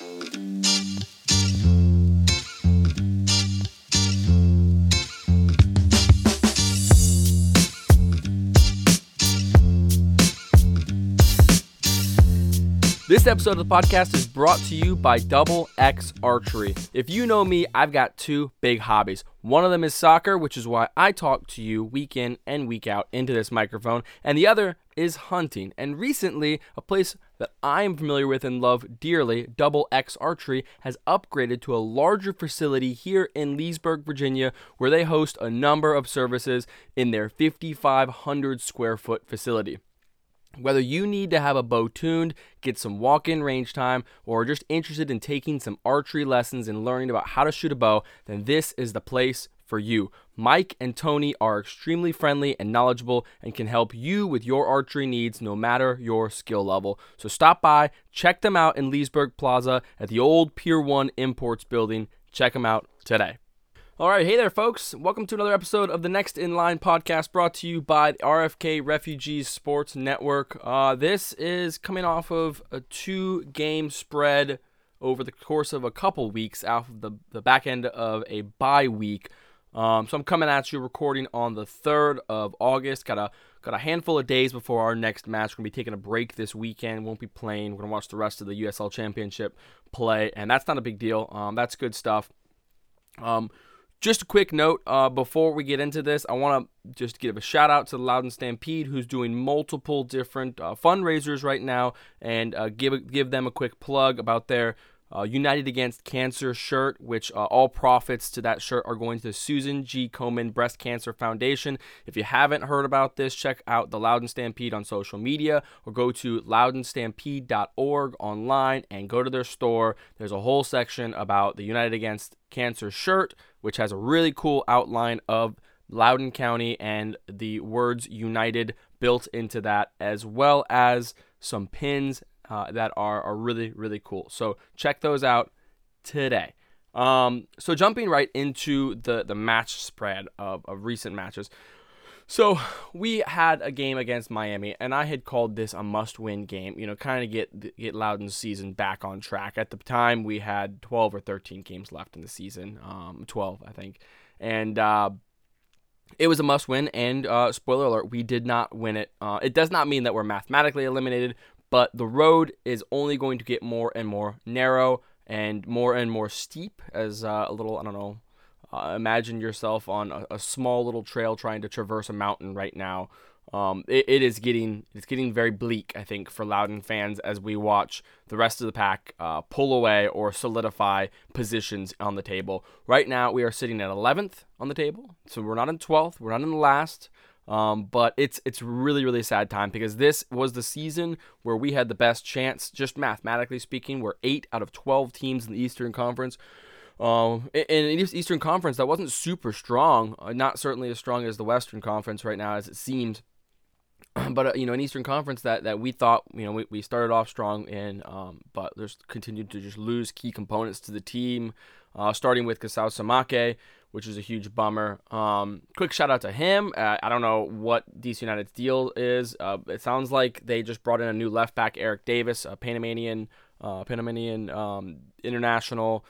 Mm-hmm. This episode of the podcast is brought to you by Double X Archery. If you know me, I've got two big hobbies. One of them is soccer, which is why I talk to you week in and week out into this microphone, and the other is hunting. And recently, a place that I am familiar with and love dearly, Double X Archery, has upgraded to a larger facility here in Leesburg, Virginia, where they host a number of services in their 5,500 square foot facility. Whether you need to have a bow tuned, get some walk in range time, or are just interested in taking some archery lessons and learning about how to shoot a bow, then this is the place for you. Mike and Tony are extremely friendly and knowledgeable and can help you with your archery needs no matter your skill level. So stop by, check them out in Leesburg Plaza at the old Pier 1 Imports building. Check them out today. All right, hey there, folks. Welcome to another episode of the Next in Line podcast brought to you by the RFK Refugees Sports Network. Uh, this is coming off of a two game spread over the course of a couple weeks, off of the, the back end of a bye week. Um, so I'm coming at you recording on the 3rd of August. Got a got a handful of days before our next match. We're gonna be taking a break this weekend. Won't be playing. We're gonna watch the rest of the USL Championship play, and that's not a big deal. Um, that's good stuff. Um, just a quick note uh, before we get into this, I want to just give a shout out to the Loudoun Stampede, who's doing multiple different uh, fundraisers right now, and uh, give give them a quick plug about their uh, United Against Cancer shirt, which uh, all profits to that shirt are going to the Susan G. Komen Breast Cancer Foundation. If you haven't heard about this, check out the Loudoun Stampede on social media or go to loudonstampede.org online and go to their store. There's a whole section about the United Against Cancer shirt which has a really cool outline of Loudoun County and the words United built into that, as well as some pins uh, that are, are really, really cool. So check those out today. Um, so jumping right into the, the match spread of, of recent matches. So we had a game against Miami, and I had called this a must-win game. You know, kind of get get Loudoun's season back on track. At the time, we had 12 or 13 games left in the season, um, 12 I think, and uh, it was a must-win. And uh, spoiler alert, we did not win it. Uh, it does not mean that we're mathematically eliminated, but the road is only going to get more and more narrow and more and more steep as uh, a little I don't know uh, imagine yourself on a, a, small little trail trying to traverse a mountain right now. Um, it, it is getting it's getting very bleak, I think, for Loudoun fans as we watch the rest of the pack uh, pull away or solidify positions on the table. Right now, we are sitting at 11th on the table, so we're not in 12th, we're not in the last. Um, but it's it's really really sad time because this was the season where we had the best chance, just mathematically speaking. We're eight out of 12 teams in the Eastern Conference um, in, the Eastern Conference, that wasn't super strong. Uh, not certainly as strong as the Western Conference right now, as it seems. but uh, you know, an Eastern Conference that, that we thought you know we, we started off strong in, um, but there's continued to just lose key components to the team. Uh, starting with Kasau Samake, which is a huge bummer. Um, quick shout out to him. Uh, I don't know what DC United's deal is. Uh, it sounds like they just brought in a new left back, Eric Davis, a Panamanian, uh, Panamanian um, international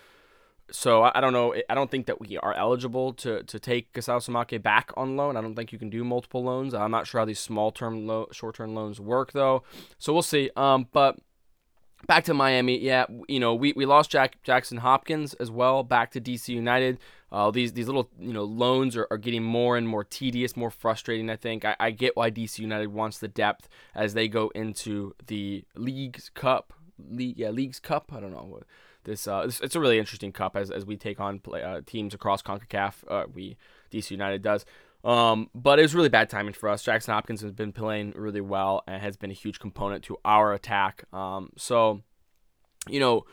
so I, don't know. I don't think that we are eligible to to take Kasau Samake back on loan. I don't think you can do multiple loans. I'm not sure how these small term, lo- short term loans work though. So we'll see. Um, but back to Miami. Yeah, you know we, we lost Jack Jackson Hopkins as well back to DC United. Uh, these these little you know loans are, are getting more and more tedious, more frustrating. I think I, I get why DC United wants the depth as they go into the Leagues Cup. League yeah Leagues Cup. I don't know this, uh, this it's a really interesting cup as, as we take on play, uh, teams across CONCACAF. Uh, we DC United does. Um, but it was really bad timing for us. Jackson Hopkins has been playing really well and has been a huge component to our attack. Um, so, you know,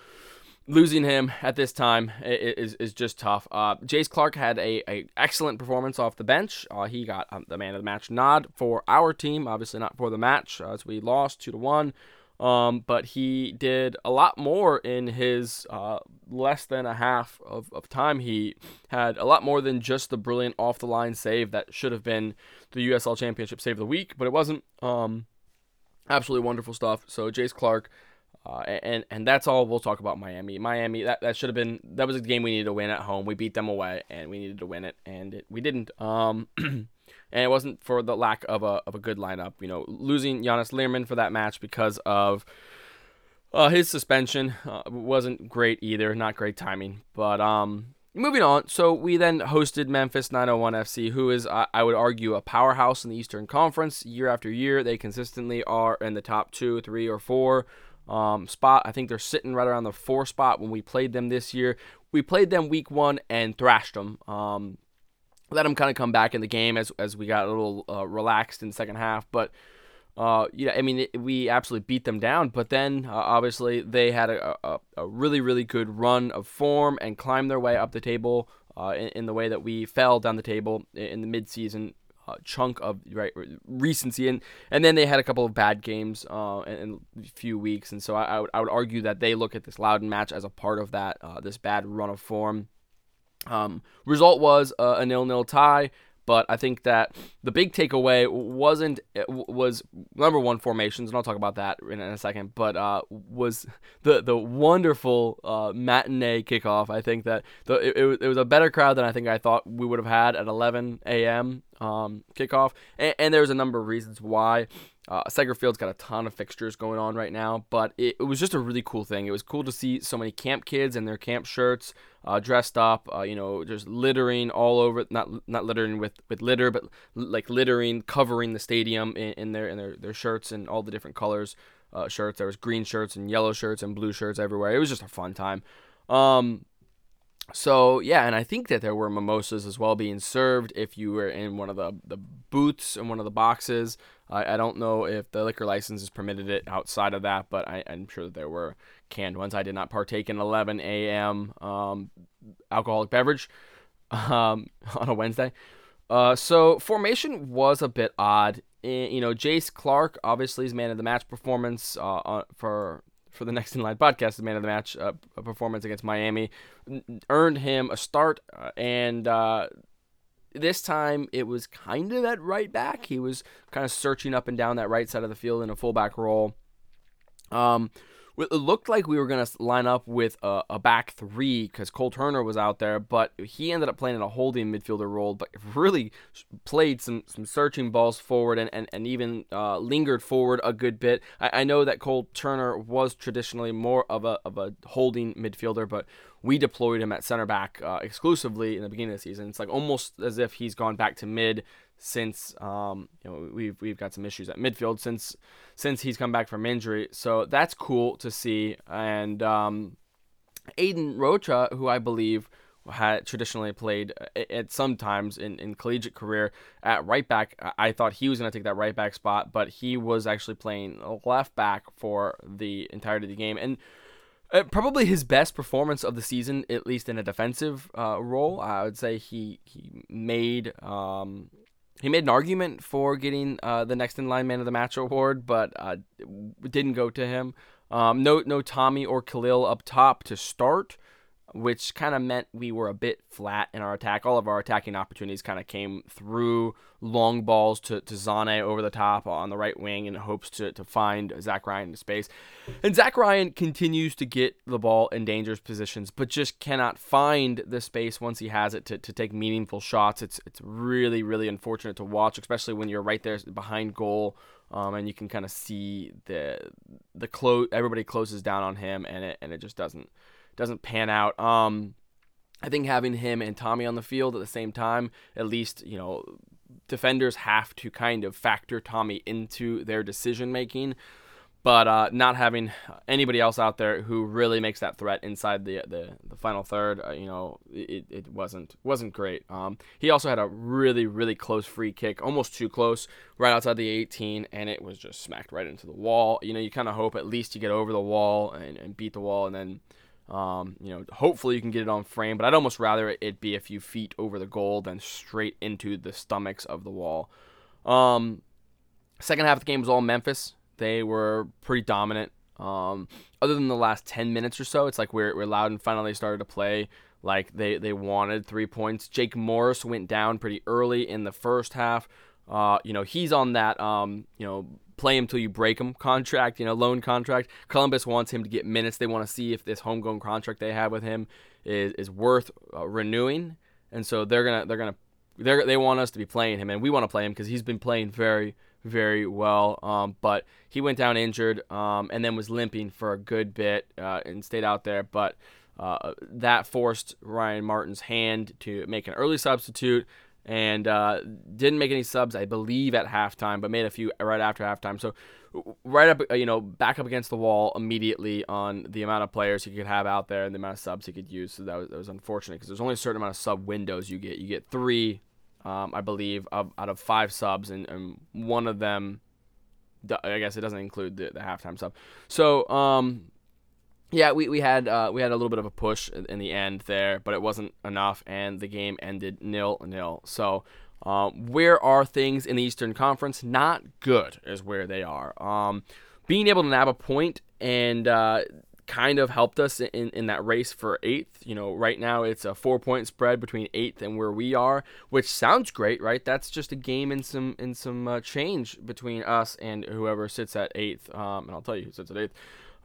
losing him at this time is, is just tough. Uh, Jace Clark had a, a excellent performance off the bench. Uh, he got um, the man of the match nod for our team, obviously not for the match as we lost two to one. Um, but he did a lot more in his uh, less than a half of, of time. He had a lot more than just the brilliant off the line save that should have been the USL Championship save of the week, but it wasn't. Um, absolutely wonderful stuff. So Jace Clark Uh, and and that's all we'll talk about Miami. Miami that, that should have been that was a game we needed to win at home. We beat them away and we needed to win it and it, we didn't. Um, and it wasn't for the lack of a of a good lineup. You know, losing Jonas Lehrman for that match because of uh, his suspension uh, wasn't great either. Not great timing. But um, moving on. So we then hosted Memphis 901 FC, who is I, I would argue a powerhouse in the Eastern Conference year after year. They consistently are in the top two, three, or four um, spot. I think they're sitting right around the four spot when we played them this year. We played them week one and thrashed them. Um, let them kind of come back in the game as, as we got a little uh, relaxed in the second half. But, uh, know, I mean, it, we absolutely beat them down. But then, uh, obviously, they had a, a, a, really, really good run of form and climbed their way up the table uh, in, in, the way that we fell down the table in the midseason uh, chunk of right recency, and and then they had a couple of bad games uh, in, a few weeks, and so I, I, would, I would argue that they look at this Loudoun match as a part of that uh, this bad run of form. Um, result was uh, a nil-nil tie. But I think that the big takeaway wasn't was number one formations, and I'll talk about that in, a second. But uh, was the the wonderful uh, matinee kickoff. I think that the it, it, was a better crowd than I think I thought we would have had at 11 a.m. Um, kickoff, and, and there's a number of reasons why. Uh, Segra Field's got a ton of fixtures going on right now, but it, it, was just a really cool thing. It was cool to see so many camp kids in their camp shirts, uh, dressed up, uh, you know, just littering all over. Not not littering with, with litter, but like littering, covering the stadium in, in their in their, their shirts and all the different colors uh, shirts. There was green shirts and yellow shirts and blue shirts everywhere. It was just a fun time. Um, so yeah, and I think that there were mimosas as well being served if you were in one of the, the booths in one of the boxes. I, I don't know if the liquor licenses permitted it outside of that, but I, I, am sure that there were canned ones. I did not partake in 11 a.m. Um, alcoholic beverage um, on a Wednesday. Uh, so formation was a bit odd. You know, Jace Clark obviously is man of the match performance uh, for for the Next in Line podcast, the man of the match uh, performance against Miami, earned him a start, uh, and uh, this time it was kind of at right back. He was kind of searching up and down that right side of the field in a fullback role. Um, it looked like we were going to line up with a, a back three because Cole Turner was out there, but he ended up playing in a holding midfielder role, but really played some, some searching balls forward and, and, and even uh, lingered forward a good bit. I, I know that Cole Turner was traditionally more of a, of a holding midfielder, but we deployed him at center back uh, exclusively in the beginning of the season. It's like almost as if he's gone back to mid since um, you know we've we've got some issues at midfield since since he's come back from injury. So that's cool to see. And um, Aiden Rocha, who I believe had traditionally played uh, at sometimes in, in collegiate career at right back. I thought he was going to take that right back spot, but he was actually playing left back for the entirety of the game. And uh, probably his best performance of the season, at least in a defensive uh, role. I would say he he made um, he made an argument for getting uh, the next in line man of the match award, but uh, didn't go to him. Um, no, no Tommy or Khalil up top to start which kind of meant we were a bit flat in our attack. All of our attacking opportunities kind of came through long balls to, to Zane over the top on the right wing in hopes to, to find Zach Ryan in space. And Zach Ryan continues to get the ball in dangerous positions, but just cannot find the space once he has it to, to take meaningful shots. It's, it's really, really unfortunate to watch, especially when you're right there behind goal. Um, and you can kind of see the the close everybody closes down on him and it and it just doesn't doesn't pan out. Um, I think having him and Tommy on the field at the same time, at least you know, defenders have to kind of factor Tommy into their decision making. But uh, not having anybody else out there who really makes that threat inside the the, the final third, uh, you know, it, it wasn't wasn't great. Um, he also had a really really close free kick, almost too close, right outside the 18, and it was just smacked right into the wall. You know, you kind of hope at least you get over the wall and, and beat the wall, and then um, you know, hopefully you can get it on frame, but I'd almost rather it be a few feet over the goal than straight into the stomachs of the wall. Um, second half of the game was all Memphis. They were pretty dominant. Um, other than the last 10 minutes or so, it's like we're, we're Loudoun finally started to play like they, they wanted three points. Jake Morris went down pretty early in the first half. Uh, you know, he's on that, um, you know, play him till you break him contract, you know, loan contract. Columbus wants him to get minutes. They want to see if this homegrown contract they have with him is is worth uh, renewing, and so they're gonna they're gonna they they want us to be playing him, and we want to play him because he's been playing very very well. Um, but he went down injured, um, and then was limping for a good bit uh, and stayed out there, but. Uh, that forced Ryan Martin's hand to make an early substitute and uh, didn't make any subs, I believe, at halftime, but made a few right after halftime. So right up, you know, back up against the wall immediately on the amount of players he could have out there and the amount of subs he could use. So that was, that was unfortunate because there's only a certain amount of sub windows you get. You get three, um, I believe, of, out of five subs, and, and one of them, I guess it doesn't include the, the halftime sub. So um, yeah, we, we had uh, we had a little bit of a push in the end there, but it wasn't enough, and the game ended nil nil. So, um, where are things in the Eastern Conference? Not good, is where they are. Um, being able to nab a point and uh, kind of helped us in, in that race for eighth. You know, right now it's a four point spread between eighth and where we are, which sounds great, right? That's just a game in some in some uh, change between us and whoever sits at eighth. Um, and I'll tell you who sits at eighth.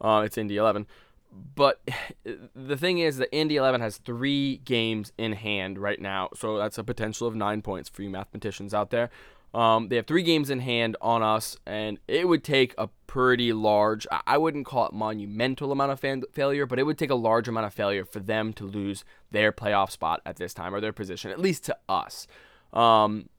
Uh, it's Indy 11 but the thing is that Indy 11 has three games in hand right now, so that's a potential of nine points for you mathematicians out there. Um, they have three games in hand on us, and it would take a pretty large, I wouldn't call it monumental amount of fan- failure, but it would take a large amount of failure for them to lose their playoff spot at this time or their position, at least to us. Um,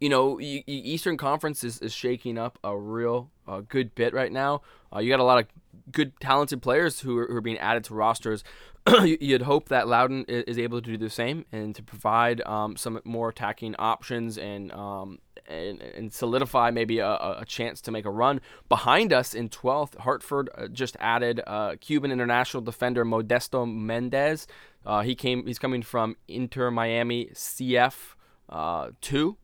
you know, Eastern Conference is, is shaking up a real uh, good bit right now. Uh, you got a lot of good, talented players who are, who are being added to rosters. You'd hope that Loudoun is able to do the same and to provide um, some more attacking options and um, and, and, solidify maybe a, a, chance to make a run. Behind us in 12th, Hartford uh, just added uh, Cuban international defender Modesto Mendez. Uh, he came. He's coming from Inter Miami CF uh, two,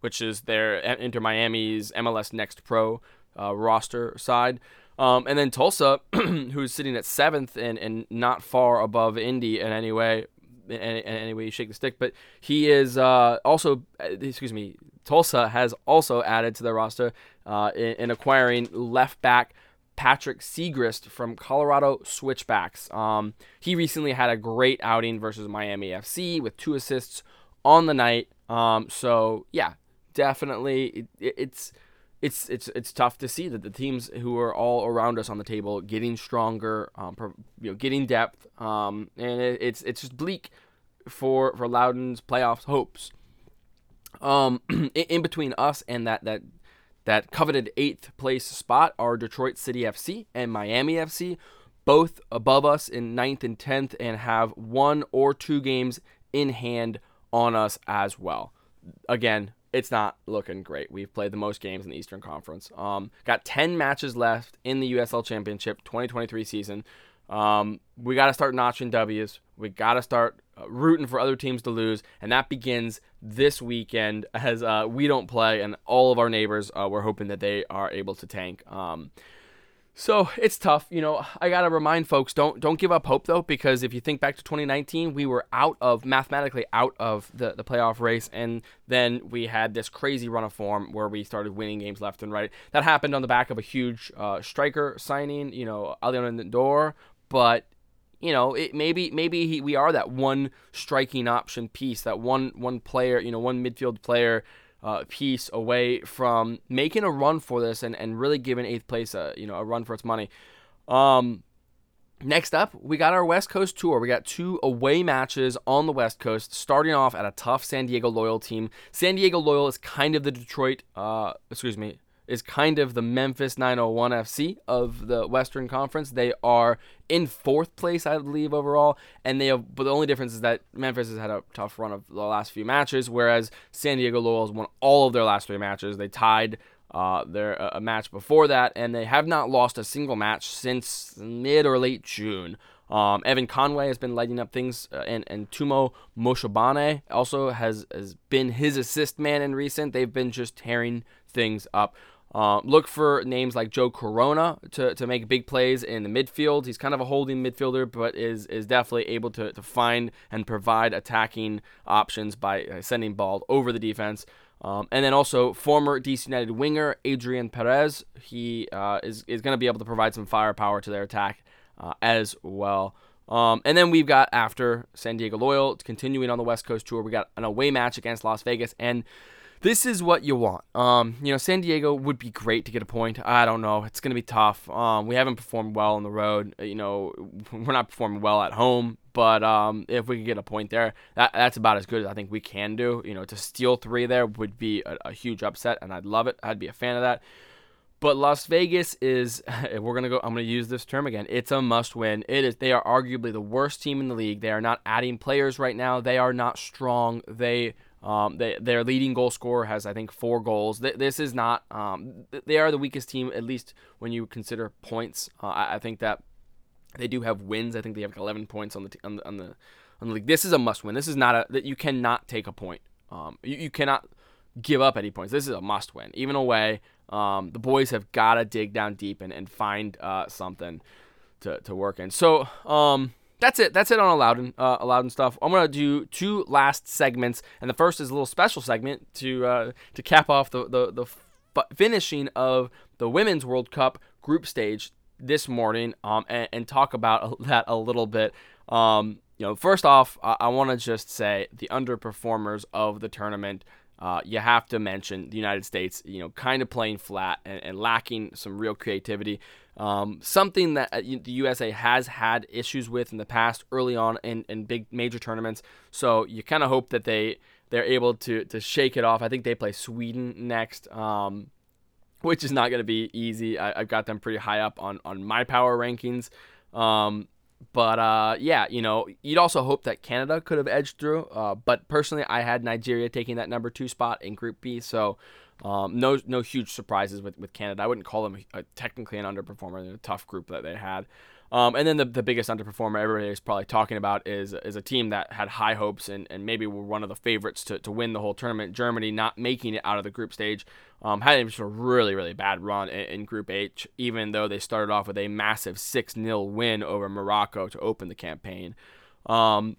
which is their uh, Inter Miami's MLS Next Pro roster side. Um, and then Tulsa, who's sitting at seventh and, and not far above Indy in any way, in, in any way you shake the stick. But he is uh, also, uh, excuse me, Tulsa has also added to their roster uh, in, in, acquiring left back Patrick Seagrist from Colorado Switchbacks. Um, he recently had a great outing versus Miami FC with two assists on the night. Um, so yeah, definitely it, it's it's it's it's tough to see that the teams who are all around us on the table getting stronger, um, you know, getting depth, um, and it, it's it's just bleak for for Loudoun's playoffs hopes. Um, in between us and that that that coveted eighth place spot are Detroit City FC and Miami FC, both above us in ninth and tenth, and have one or two games in hand on us as well. Again, it's not looking great. We've played the most games in the Eastern Conference. Um, got 10 matches left in the USL Championship 2023 season. Um, we got to start notching W's. We got to start uh, rooting for other teams to lose, and that begins this weekend as uh, we don't play, and all of our neighbors, uh, we're hoping that they are able to tank. Um, so it's tough, you know. I gotta remind folks don't don't give up hope though, because if you think back to 2019, we were out of mathematically out of the the playoff race, and then we had this crazy run of form where we started winning games left and right. That happened on the back of a huge uh, striker signing, you know, Alion Door, but you know, it maybe maybe he, we are that one striking option piece, that one one player, you know, one midfield player uh, piece away from making a run for this and, and really giving eighth place a you know a run for its money. Um, next up, we got our West Coast tour. We got two away matches on the West Coast, starting off at a tough San Diego Loyal team. San Diego Loyal is kind of the Detroit, uh, excuse me, is kind of the Memphis 901 FC of the Western Conference. They are in fourth place, I believe, overall, and they have. But the only difference is that Memphis has had a tough run of the last few matches, whereas San Diego Loyals won all of their last three matches. They tied uh, their a match before that, and they have not lost a single match since mid or late June. Um, Evan Conway has been lighting up things, uh, and, and Tumo Moshobane also has, has been his assist man in recent. They've been just tearing things up. Uh, look for names like Joe Corona to, to make big plays in the midfield. He's kind of a holding midfielder, but is is definitely able to, to find and provide attacking options by uh, sending ball over the defense. Um, and then also former DC United winger Adrian Perez. He uh, is, is going to be able to provide some firepower to their attack uh, as well. Um, and then we've got after San Diego Loyal continuing on the West Coast tour, we got an away match against Las Vegas, and this is what you want. Um, you know, San Diego would be great to get a point. I don't know. It's going to be tough. Um, we haven't performed well on the road. You know, we're not performing well at home. But um, if we could get a point there, that, that's about as good as I think we can do. You know, to steal three there would be a, a huge upset, and I'd love it. I'd be a fan of that. But Las Vegas is, we're gonna go. I'm gonna use this term again. It's a must-win. It is. They are arguably the worst team in the league. They are not adding players right now. They are not strong. They, um, they their leading goal scorer has I think four goals. This is not. Um, they are the weakest team at least when you consider points. Uh, I, I think that they do have wins. I think they have 11 points on the on the on the, on the league. This is a must-win. This is not a that you cannot take a point. Um, you, you cannot give up any points. This is a must-win, even away. Um, the boys have got to dig down deep and, and find uh, something to, to work in. So um, that's it. That's it on Loudoun, uh, Loudoun stuff. I'm gonna do two last segments, and the first is a little special segment to uh, to cap off the the, the f- finishing of the Women's World Cup group stage this morning, um, and, and talk about that a little bit. Um, you know, first off, I, I want to just say the underperformers of the tournament uh, you have to mention the United States, you know, kind of playing flat and, and lacking some real creativity. Um, something that uh, the USA has had issues with in the past early on in, in big major tournaments. So you kind of hope that they they're able to to shake it off. I think they play Sweden next. Um, which is not going to be easy. I, have got them pretty high up on, on my power rankings. Um, but uh, yeah, you know, you'd also hope that Canada could have edged through. Uh, but personally, I had Nigeria taking that number two spot in Group B, so um, no no huge surprises with, with Canada. I wouldn't call them a, technically an underperformer in a tough group that they had. Um, and then the, the biggest underperformer everybody is probably talking about is is a team that had high hopes and, and maybe were one of the favorites to, to win the whole tournament. Germany not making it out of the group stage. Um, had just a really, really bad run in, in, Group H, even though they started off with a massive 6 0 win over Morocco to open the campaign. Um,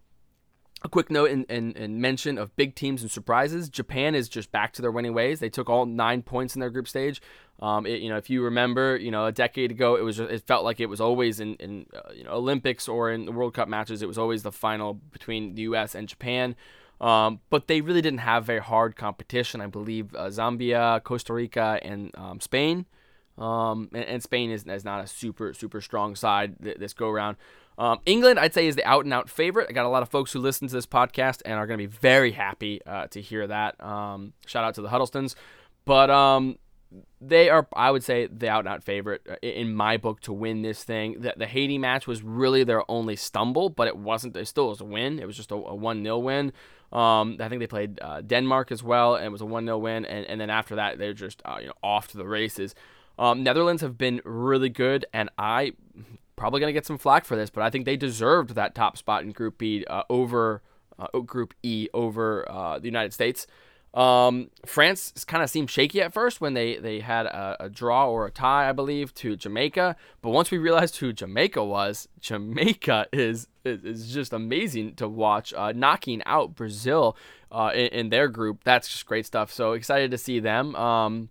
a quick note and, and, and, mention of big teams and surprises. Japan is just back to their winning ways. They took all nine points in their group stage. Um, it, you know, if you remember, you know, a decade ago, it was it felt like it was always in, in uh, you know Olympics or in the World Cup matches. It was always the final between the U.S. and Japan. Um, but they really didn't have very hard competition. I believe uh, Zambia, Costa Rica, and um, Spain. Um, and, and, Spain is, is not a super super strong side th- this go around. Um, England, I'd say, is the out and out favorite. I got a lot of folks who listen to this podcast and are going to be very happy uh, to hear that. Um, shout out to the Huddlestons. But um, they are, I would say, the out and out favorite uh, in my book to win this thing. The, the Haiti match was really their only stumble, but it wasn't. It still was a win. It was just a, a 1 0 win. Um, I think they played uh, Denmark as well, and it was a 1 0 win. And, and then after that, they're just uh, you know off to the races. Um, Netherlands have been really good, and I probably going to get some flack for this, but I think they deserved that top spot in Group B uh, over uh, Group E over uh, the United States. Um, France kind of seemed shaky at first when they, they had a, a, draw or a tie, I believe, to Jamaica. But once we realized who Jamaica was, Jamaica is is, is just amazing to watch, uh, knocking out Brazil uh, in, in, their group. That's just great stuff. So excited to see them. Um,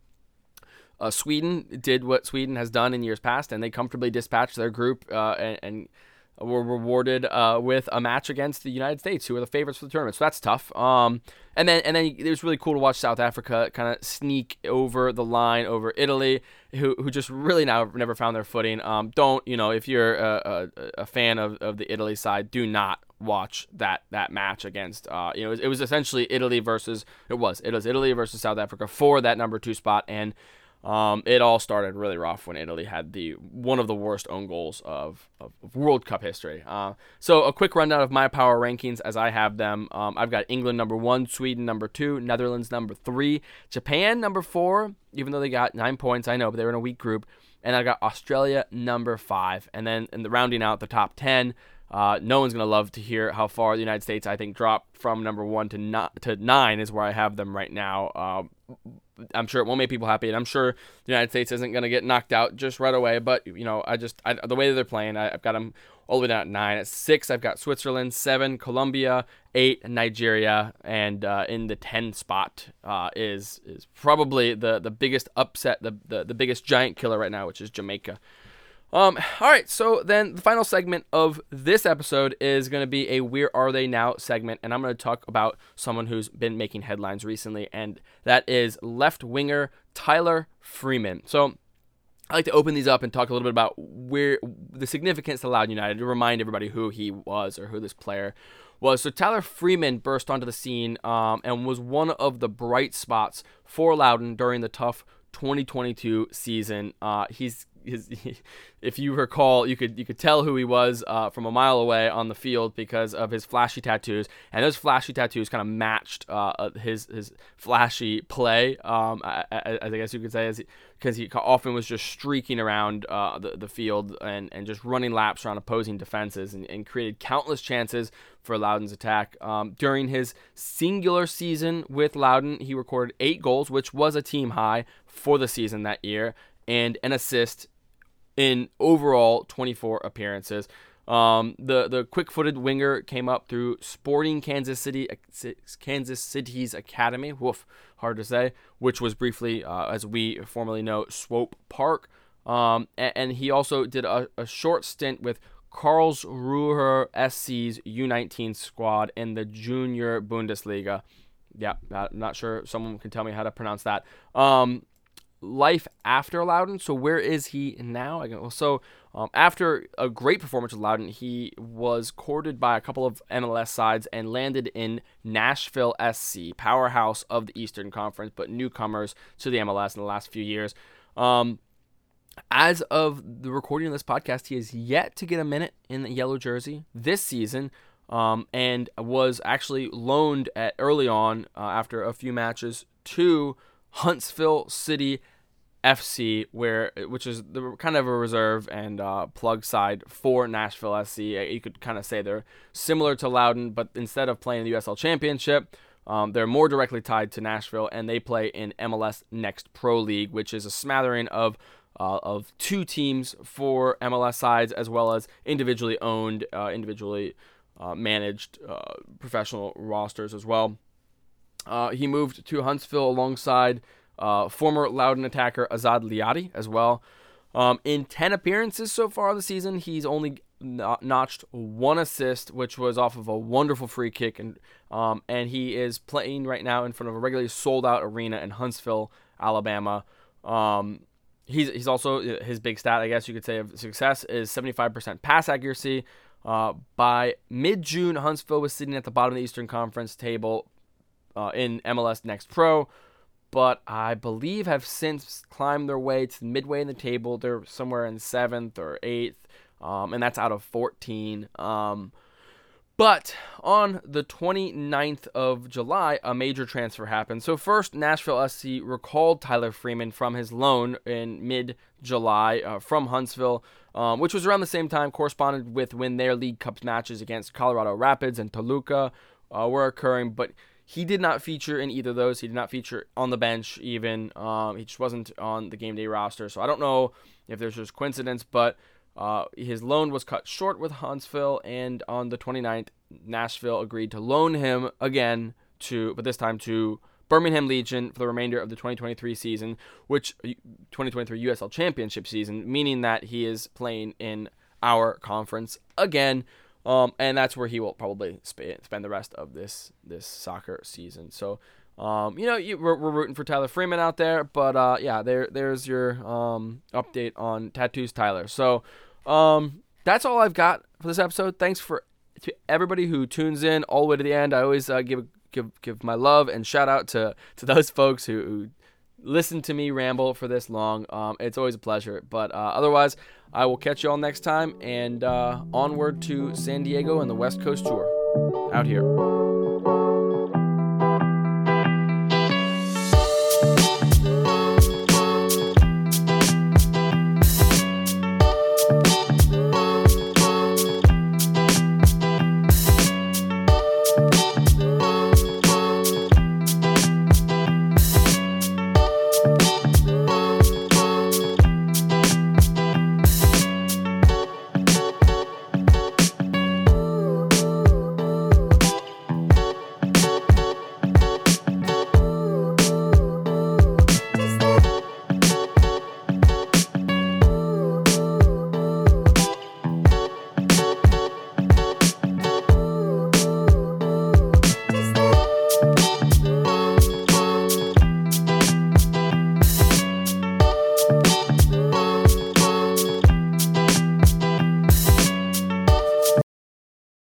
uh, Sweden did what Sweden has done in years past, and they comfortably dispatched their group uh, and, and, were rewarded uh, with a match against the United States, who are the favorites for the tournament. So that's tough. Um, and then and then it was really cool to watch South Africa kind of sneak over the line over Italy, who, who just really now never found their footing. Um, don't you know if you're a, a, a fan of, of the Italy side, do not watch that that match against uh, you know it was, it was essentially Italy versus it was it was Italy versus South Africa for that number two spot and um, it all started really rough when Italy had the one of the worst own goals of, of, of World Cup history. Uh, so a quick rundown of my power rankings as I have them. Um, I've got England number one, Sweden number two, Netherlands number three, Japan number four. Even though they got nine points, I know, but they were in a weak group. And I've got Australia number five, and then in the rounding out the top ten. Uh, no one's gonna love to hear how far the United States I think dropped from number one to not to nine is where I have them right now. Uh, I'm sure it won't make people happy, and I'm sure the United States isn't going to get knocked out just right away. But you know, I just I, the way that they're playing, I, have got them all the way down at nine. At six, I've got Switzerland. Seven, Colombia. Eight, Nigeria, and uh, in the ten spot uh, is is probably the the biggest upset, the, the the biggest giant killer right now, which is Jamaica. Um, all right, so then the final segment of this episode is going to be a Where Are They Now segment, and I'm going to talk about someone who's been making headlines recently, and that is left winger Tyler Freeman. So I like to open these up and talk a little bit about where the significance of Loud United to remind everybody who he was or who this player was. So Tyler Freeman burst onto the scene um, and was one of the bright spots for Loudoun during the tough 2022 season. Uh, he's his, if you recall, you could you could tell who he was uh, from a mile away on the field because of his flashy tattoos, and those flashy tattoos kind of matched uh, uh his his flashy play. Um, I, I, guess you could say, because he often was just streaking around uh, the the field and, and just running laps around opposing defenses and, and created countless chances for Loudoun's attack. Um, during his singular season with Loudoun, he recorded eight goals, which was a team high for the season that year and an assist in overall 24 appearances. Um, the the quick-footed winger came up through Sporting Kansas City, Kansas City's academy. Woof, hard to say. Which was briefly, uh, as we formerly know, Swope Park. Um, and, and, he also did a, a short stint with Karlsruhe SC's U19 squad in the Junior Bundesliga. Yeah, not, not sure. Someone can tell me how to pronounce that. Um, life after Loudoun. So where is he now? So um, after a great performance with Loudoun, he was courted by a couple of MLS sides and landed in Nashville SC, powerhouse of the Eastern Conference, but newcomers to the MLS in the last few years. Um, as of the recording of this podcast, he has yet to get a minute in the yellow jersey this season. Um, and was actually loaned at early on uh, after a few matches to Huntsville City FC, where which is the kind of a reserve and uh, plug side for Nashville SC. You could kind of say they're similar to Loudoun, but instead of playing the USL Championship, um, they're more directly tied to Nashville, and they play in MLS Next Pro League, which is a smattering of uh, of two teams for MLS sides as well as individually owned, uh, individually uh, managed uh, professional rosters as well. Uh, he moved to Huntsville alongside uh, former Loudoun attacker Azad Liadi as well. Um, in 10 appearances so far this season, he's only notched one assist, which was off of a wonderful free kick, and um, and he is playing right now in front of a regularly sold out arena in Huntsville, Alabama. Um, he's he's also his big stat, I guess you could say, of success is 75% pass accuracy. Uh, by mid June, Huntsville was sitting at the bottom of the Eastern Conference table, uh, in MLS Next Pro, but I believe have since climbed their way to midway in the table. They're somewhere in seventh or eighth, um, and that's out of 14. Um, but on the 29th of July, a major transfer happened. So, first, Nashville SC recalled Tyler Freeman from his loan in mid July uh, from Huntsville, um, which was around the same time corresponded with when their League Cup matches against Colorado Rapids and Toluca uh, were occurring. But he did not feature in either of those. He did not feature on the bench even. Um, he just wasn't on the game day roster. So I don't know if there's just coincidence, but uh, his loan was cut short with Huntsville, and on the 29th, Nashville agreed to loan him again to, but this time to Birmingham Legion for the remainder of the 2023 season, which 2023 USL Championship season, meaning that he is playing in our conference again. Um, and that's where he will probably sp- spend the rest of this this soccer season. So, um, you know, you, we're, we're, rooting for Tyler Freeman out there, but uh, yeah, there there's your um, update on tattoos, Tyler. So, um, that's all I've got for this episode. Thanks for to everybody who tunes in all the way to the end. I always uh, give give give my love and shout out to to those folks who, who listen to me ramble for this long. Um, it's always a pleasure. But uh, otherwise, I will catch you all next time and uh, onward to San Diego and the West Coast Tour. Out here.